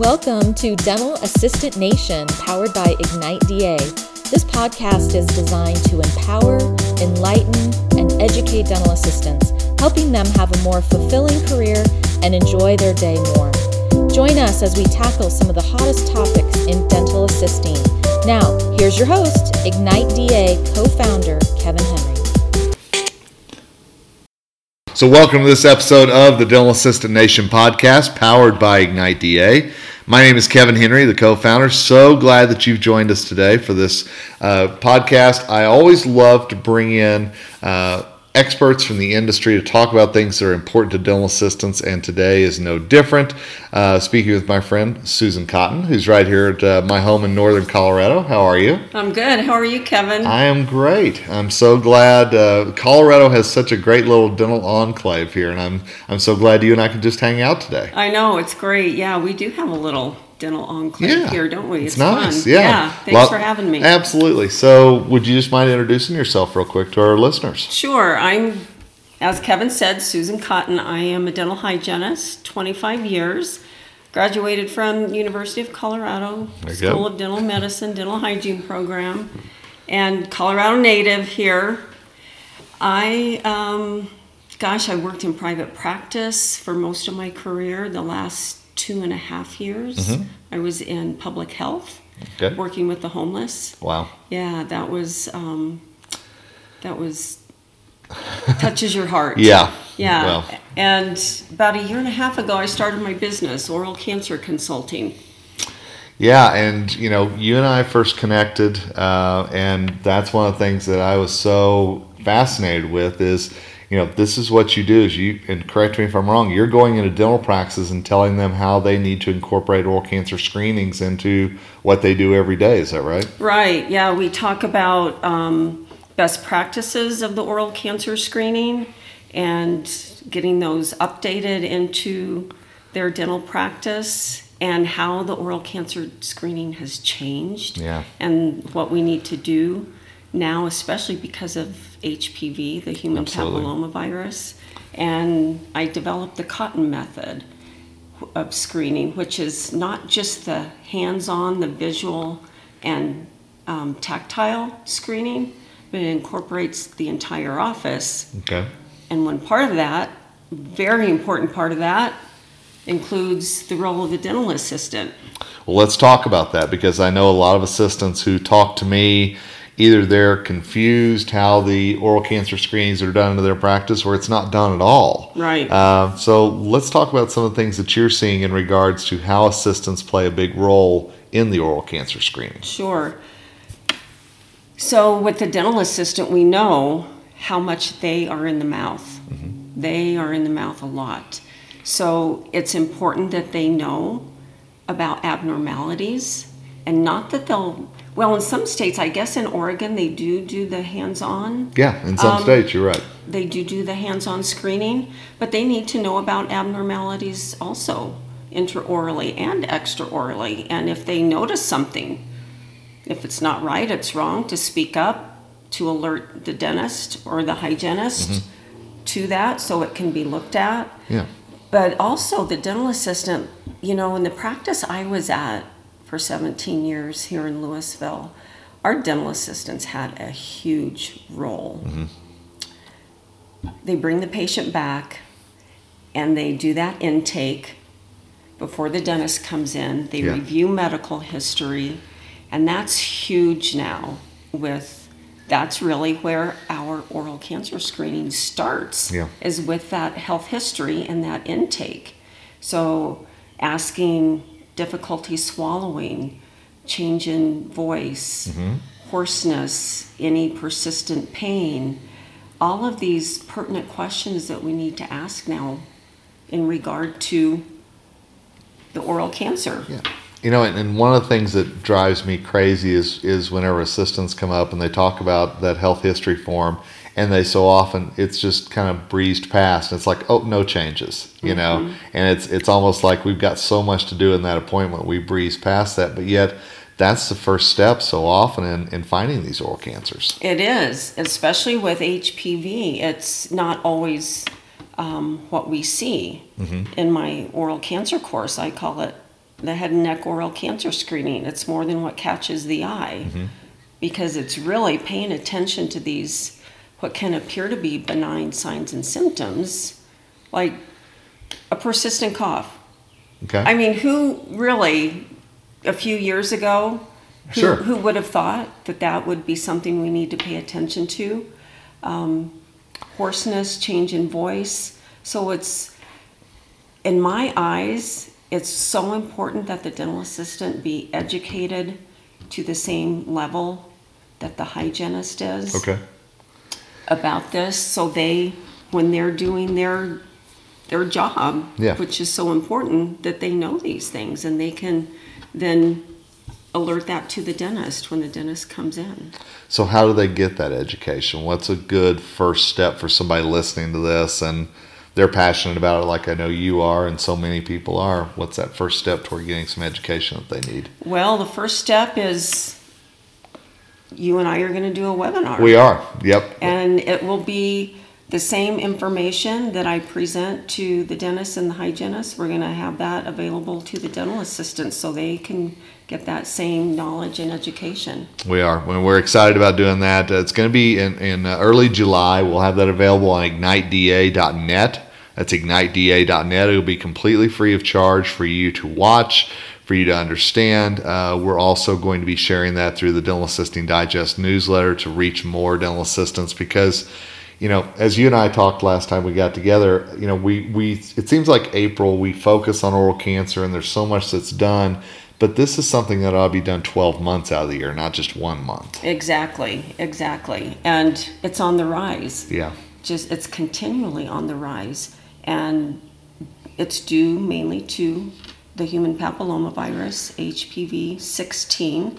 Welcome to Dental Assistant Nation, powered by Ignite DA. This podcast is designed to empower, enlighten, and educate dental assistants, helping them have a more fulfilling career and enjoy their day more. Join us as we tackle some of the hottest topics in dental assisting. Now, here's your host, Ignite DA co founder Kevin Henry. So, welcome to this episode of the Dental Assistant Nation podcast, powered by Ignite DA. My name is Kevin Henry, the co founder. So glad that you've joined us today for this uh, podcast. I always love to bring in uh, experts from the industry to talk about things that are important to dental assistants, and today is no different. Uh, speaking with my friend Susan Cotton, who's right here at uh, my home in northern Colorado. How are you? I'm good. How are you, Kevin? I am great. I'm so glad uh, Colorado has such a great little dental enclave here, and I'm I'm so glad you and I can just hang out today. I know it's great. Yeah, we do have a little dental enclave Yeah, here, don't we? It's, nice. fun. Yeah. Thanks Well, for having me. Absolutely. So, would you just mind introducing yourself real quick to our listeners? Sure. I'm, as Kevin said, Susan Cotton. I am a dental hygienist, 25 years. Graduated from University of Colorado you go. School of Dental Medicine, Dental Hygiene program, and Colorado native here. I, um, gosh, I worked in private practice for most of my career. The last two and a half years, Mm-hmm. I was in public health, Okay. working with the homeless. Wow. Yeah, that was um, that was touches your heart. Yeah. Yeah. Well, And about a year and a half ago, I started my business, Oral Cancer Consulting. yeah, and you know, you and I first connected, uh, and that's one of the things that I was so fascinated with is, you know, this is what you do. Is you and correct me if I'm wrong. You're going into dental practices and telling them how they need to incorporate oral cancer screenings into what they do every day. Is that right? Right. Yeah, we talk about um, best practices of the oral cancer screening and getting those updated into their dental practice and how the oral cancer screening has changed Yeah. and what we need to do now, especially because of HPV, the human Absolutely. papillomavirus. And I developed the cotton method of screening, which is not just the hands-on, the visual and um, tactile screening, but it incorporates the entire office. Okay. And one part of that, very important part of that, includes the role of the dental assistant. Well, let's talk about that because I know a lot of assistants who talk to me. Either they're confused how the oral cancer screenings are done in their practice, or it's not done at all. Right. Uh, so let's talk about some of the things that you're seeing in regards to how assistants play a big role in the oral cancer screening. Sure. So with the dental assistant, we know how much they are in the mouth. They are in the mouth a lot. So it's important that they know about abnormalities and not that they'll, well, in some states, I guess in Oregon, they do do the hands-on. Yeah, in some Um, states, you're right. They do do the hands-on screening, but they need to know about abnormalities also intraorally and extraorally. And if they notice something, if it's not right, it's wrong, to speak up, to alert the dentist or the hygienist to that so it can be looked at. Yeah. But also the dental assistant, you know, in the practice I was at for 17 years here in Louisville, our dental assistants had a huge role. Mm-hmm. They bring the patient back and they do that intake before the dentist comes in. They Yeah. review medical history, and that's huge now with that's really where our oral cancer screening starts Yeah. is with that health history and that intake. So asking difficulty swallowing, change in voice, mm-hmm. hoarseness, any persistent pain, all of these pertinent questions that we need to ask now in regard to the oral cancer. Yeah. You know, and, and one of the things that drives me crazy is is whenever assistants come up and they talk about that health history form, and they so often it's just kind of breezed past. It's like, oh, no changes, you know, mm-hmm. and it's it's almost like we've got so much to do in that appointment, we breeze past that, but yet that's the first step so often in, in finding these oral cancers. It is, especially with HPV. It's not always um, what we see. Mm-hmm. In my oral cancer course, I call it the head and neck oral cancer screening. It's more than what catches the eye mm-hmm. because it's really paying attention to these, what can appear to be benign signs and symptoms, like a persistent cough. Okay. I mean, who really, a few years ago, who, Sure. who would have thought that that would be something we need to pay attention to? Um, hoarseness, change in voice. So it's, in my eyes, it's so important that the dental assistant be educated to the same level that the hygienist is okay. About this so they when they're doing their their job Yeah. which is so important that they know these things and they can then alert that to the dentist when the dentist comes in So, how do they get that education? What's a good first step for somebody listening to this and they're passionate about it, like I know you are, and so many people are? What's that first step toward getting some education that they need? well the first step is you and i are going to do a webinar We are. Yep. and it will be the same information that I present to the dentist and the hygienist. We're going to have that available to the dental assistants so they can get that same knowledge and education. We are. When we're excited about doing that, uh, it's going to be in, in uh, early July. We'll have that available on igniteda.net. That's igniteda.net. It'll be completely free of charge for you to watch, for you to understand. Uh, we're also going to be sharing that through the Dental Assisting Digest newsletter to reach more dental assistants because, you know, as you and I talked last time we got together, you know, we, we it seems like April we focus on oral cancer and there's so much that's done. But this is something that ought to be done 12 months out of the year, not just one month. Exactly, exactly. And it's on the rise. Yeah. Just it's continually on the rise and it's due mainly to the human papillomavirus HPV 16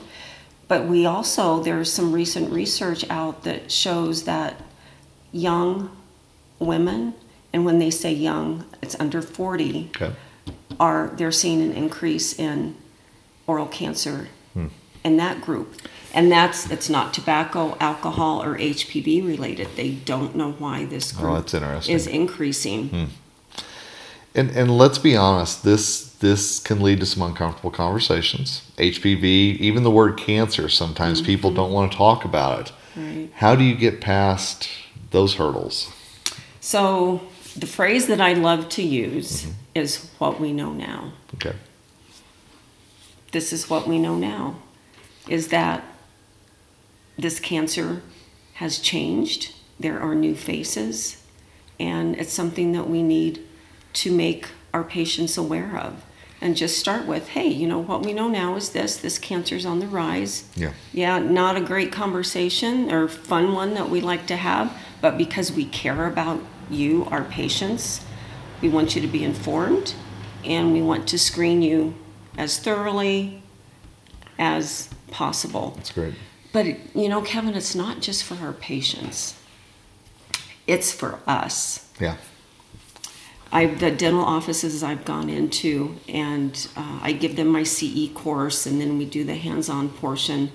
but we also there's some recent research out that shows that young women and when they say young it's under 40 Okay. are they're seeing an increase in oral cancer hmm. in that group. And that's it's not tobacco alcohol or hpv related. They don't know why this oh, group Oh, is increasing hmm. And and let's be honest, this this can lead to some uncomfortable conversations. HPV, even the word cancer, sometimes mm-hmm. people don't want to talk about it. right How do you get past those hurdles? so the phrase that i love to use mm-hmm. is what we know now Okay. this is what we know now is that this cancer has changed there are new faces and it's something that we need to make our patients aware of and just start with hey you know what we know now is this this cancer's on the rise Yeah. yeah not a great conversation or fun one that we like to have but because we care about you our patients we want you to be informed and we want to screen you as thoroughly as possible That's great. but you know kevin it's not just for our patients it's for us Yeah. I the dental offices I've gone into, and uh, I give them my CE course, and then we do the hands-on portion.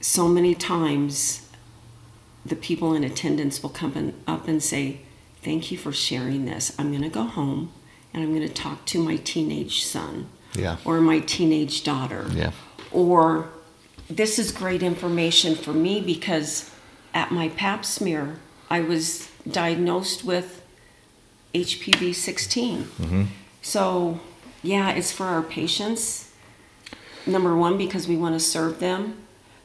So many times, the people in attendance will come in, up and say, "Thank you for sharing this. I'm going to go home, and I'm going to talk to my teenage son Yeah. or my teenage daughter." Yeah. or this is great information for me because at my pap smear I was diagnosed with HPV 16. Mm-hmm. So, yeah, it's for our patients. Number one, because we want to serve them,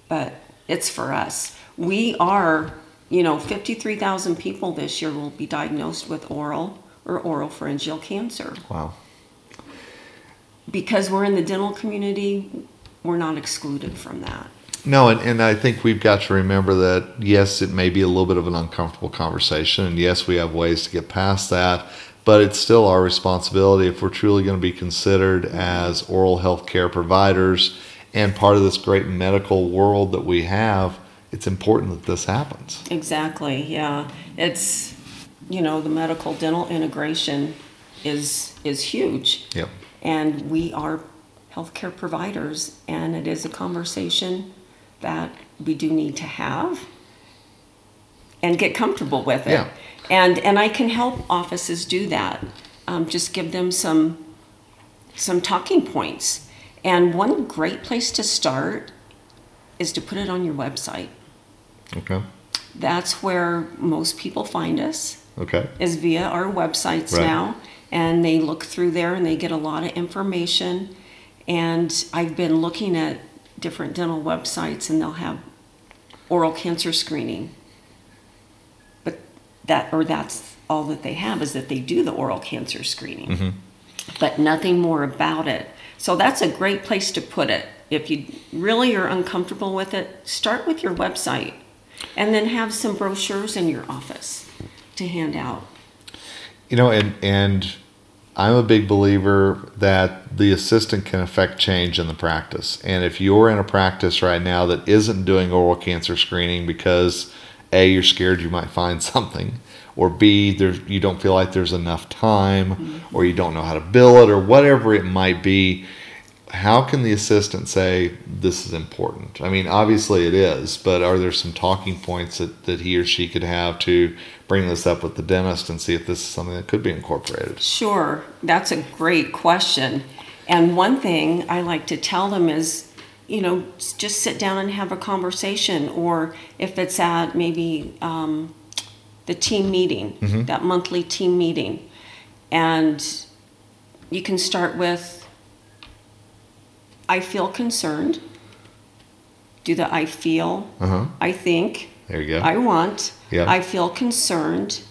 but it's for us. We are, you know, 53,000 people this year will be diagnosed with oral or oropharyngeal cancer. Wow. Because we're in the dental community, we're not excluded from that. No, and, and I think we've got to remember that yes, it may be a little bit of an uncomfortable conversation, and yes, we have ways to get past that, but it's still our responsibility if we're truly going to be considered as oral health care providers and part of this great medical world that we have. It's important that this happens. Exactly, yeah. It's, you know, the medical dental integration is is huge. Yep. And we are healthcare providers and it is a conversation that we do need to have and get comfortable with it. Yeah. And and I can help offices do that. Um, just give them some some talking points. And one great place to start is to put it on your website. Okay. That's where most people find us Okay. is via our websites Right. now and they look through there and they get a lot of information and i've been looking at different dental websites and they'll have oral cancer screening. But that or that's all that they have is that they do the oral cancer screening. Mm-hmm. But nothing more about it. So that's a great place to put it. If you really are uncomfortable with it start with your website and then have some brochures in your office to hand out. You know, and and I'm a big believer that the assistant can affect change in the practice. And if you're in a practice right now that isn't doing oral cancer screening because a you're scared you might find something, or b there's you don't feel like there's enough time, mm-hmm. or you don't know how to bill it, or whatever it might be. How can the assistant say this is important? I mean, obviously it is, but are there some talking points that, that he or she could have to bring this up with the dentist and see if this is something that could be incorporated? Sure, that's a great question. And one thing I like to tell them is, you know, just sit down and have a conversation, or if it's at maybe um, the team meeting, that monthly team meeting, and you can start with, I feel concerned. Do the I feel, Uh huh. I think, There you go. I want. Yeah. I feel concerned.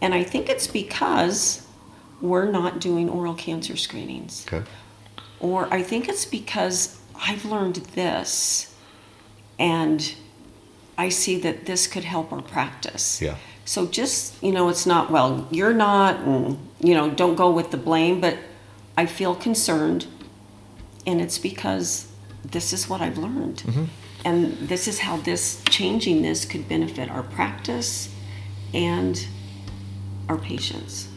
And I think it's because we're not doing oral cancer screenings. okay. Or I think it's because I've learned this and I see that this could help our practice. Yeah. So just, you know, it's not, well, you're not, and, you know, don't go with the blame, but I feel concerned. And it's because this is what I've learned. Mm-hmm. And this is how this, changing this could benefit our practice and our patients.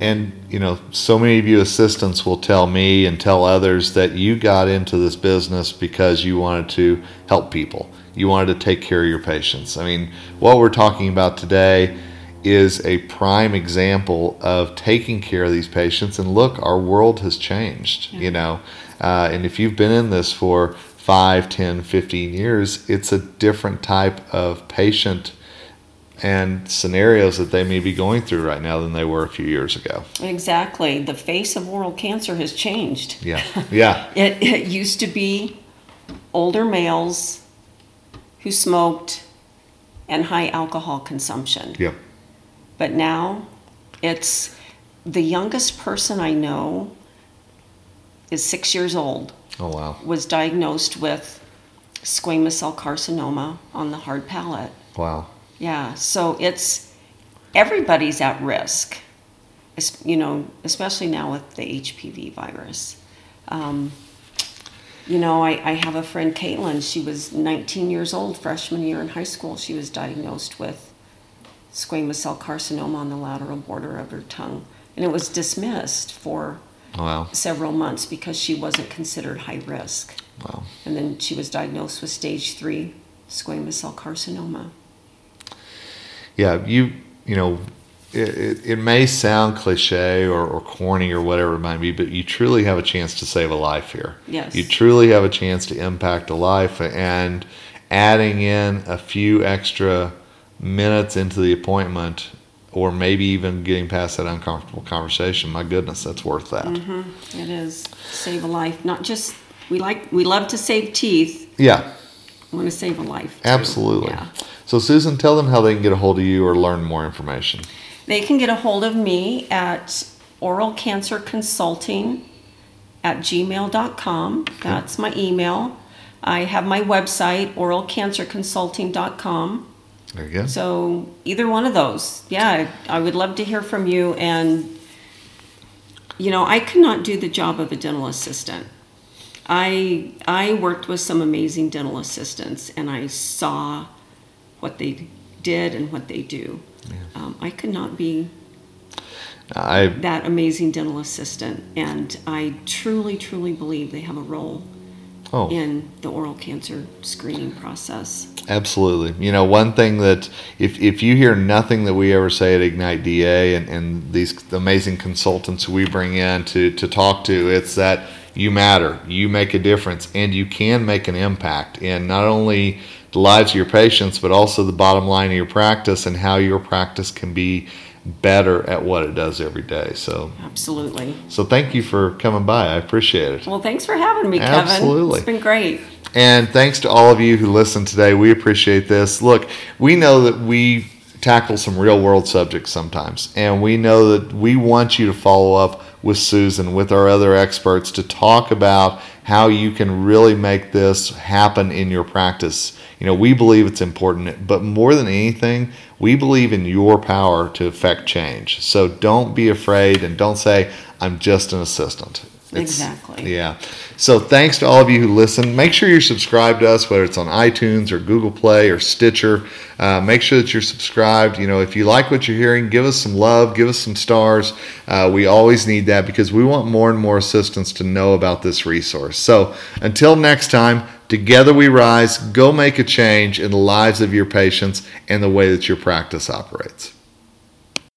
And, you know, so many of you assistants will tell me and tell others that you got into this business because you wanted to help people. You wanted to take care of your patients. I mean, what we're talking about today is a prime example of taking care of these patients. And look, our world has changed, you know. Uh, and if you've been in this for 5, 10, 15 years, it's a different type of patient and scenarios that they may be going through right now than they were a few years ago. Exactly. The face of oral cancer has changed. Yeah. Yeah. It, it used to be older males who smoked and high alcohol consumption. Yep. But now it's the youngest person I know is six years old, Oh wow. was diagnosed with squamous cell carcinoma on the hard palate. Wow. Yeah, so it's everybody's at risk, you know, especially now with the HPV virus. Um, you know, I, I have a friend, Caitlin. She was 19 years old, freshman year in high school. She was diagnosed with squamous cell carcinoma on the lateral border of her tongue, and it was dismissed for Oh, wow. several months because she wasn't considered high risk. Wow. And then she was diagnosed with stage three squamous cell carcinoma. Yeah. You. You know. It, it, it may sound cliche or, or corny or whatever it might be, but you truly have a chance to save a life here. Yes. You truly have a chance to impact a life, and adding in a few extra minutes into the appointment, or maybe even getting past that uncomfortable conversation. My goodness, that's worth that. Mm-hmm. It is save a life. Not just we like we love to save teeth. Yeah. I want to save a life? too. Absolutely. Yeah. So, Susan, tell them how they can get a hold of you or learn more information. They can get a hold of me at oral cancer consulting at gmail.com. That's my email. I have my website, oralcancerconsulting.com. There you go. So either one of those, yeah, I, I would love to hear from you. And you know, I could not do the job of a dental assistant. I I worked with some amazing dental assistants, and I saw what they did and what they do. Um, I could not be I that amazing dental assistant, and I truly, truly believe they have a role Oh. in the oral cancer screening process. Absolutely. You know, one thing that if, if you hear nothing that we ever say at Ignite DA and, and these amazing consultants we bring in to, to talk to, it's that you matter, you make a difference, and you can make an impact in not only the lives of your patients, but also the bottom line of your practice and how your practice can be better at what it does every day. So, Absolutely. so thank you for coming by. I appreciate it. Well, thanks for having me, Kevin. Absolutely. It's been great. And thanks to all of you who listened today. We appreciate this. Look, we know that we tackle some real world subjects sometimes, and we know that we want you to follow up with Susan, with our other experts, to talk about how you can really make this happen in your practice. You know, we believe it's important, but more than anything, we believe in your power to affect change. So don't be afraid and don't say, I'm just an assistant. It's- Exactly. Yeah. So thanks to all of you who listen. Make sure you're subscribed to us, whether it's on iTunes or Google Play or Stitcher. Uh, make sure that you're subscribed. You know, if you like what you're hearing, give us some love, give us some stars. Uh, we always need that because we want more and more assistants to know about this resource. So until next time, together we rise. Go make a change in the lives of your patients and the way that your practice operates.